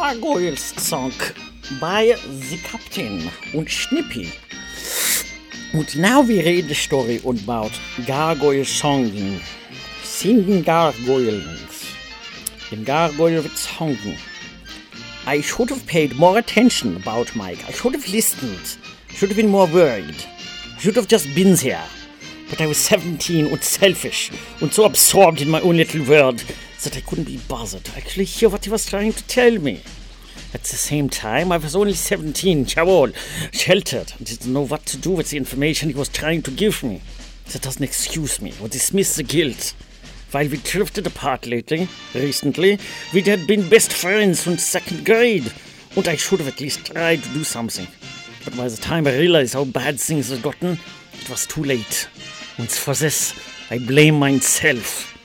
Gargoyles song by the Captain und Schnippy. And now we read the story about gargoyle songing. Singing gargoyles. In gargoyle songing. I should have paid more attention about Mike. I should have listened. Should have been more worried. Should have just been there. But I was 17 and selfish and so absorbed in my own little world that I couldn't be bothered to actually hear what he was trying to tell me. At the same time, I was only 17, jawohl, sheltered, and didn't know what to do with the information he was trying to give me. That doesn't excuse me or dismiss the guilt. While we drifted apart lately, recently, we'd had been best friends since second grade, and I should have at least tried to do something. But by the time I realized how bad things had gotten, it was too late. And for this, I blame myself.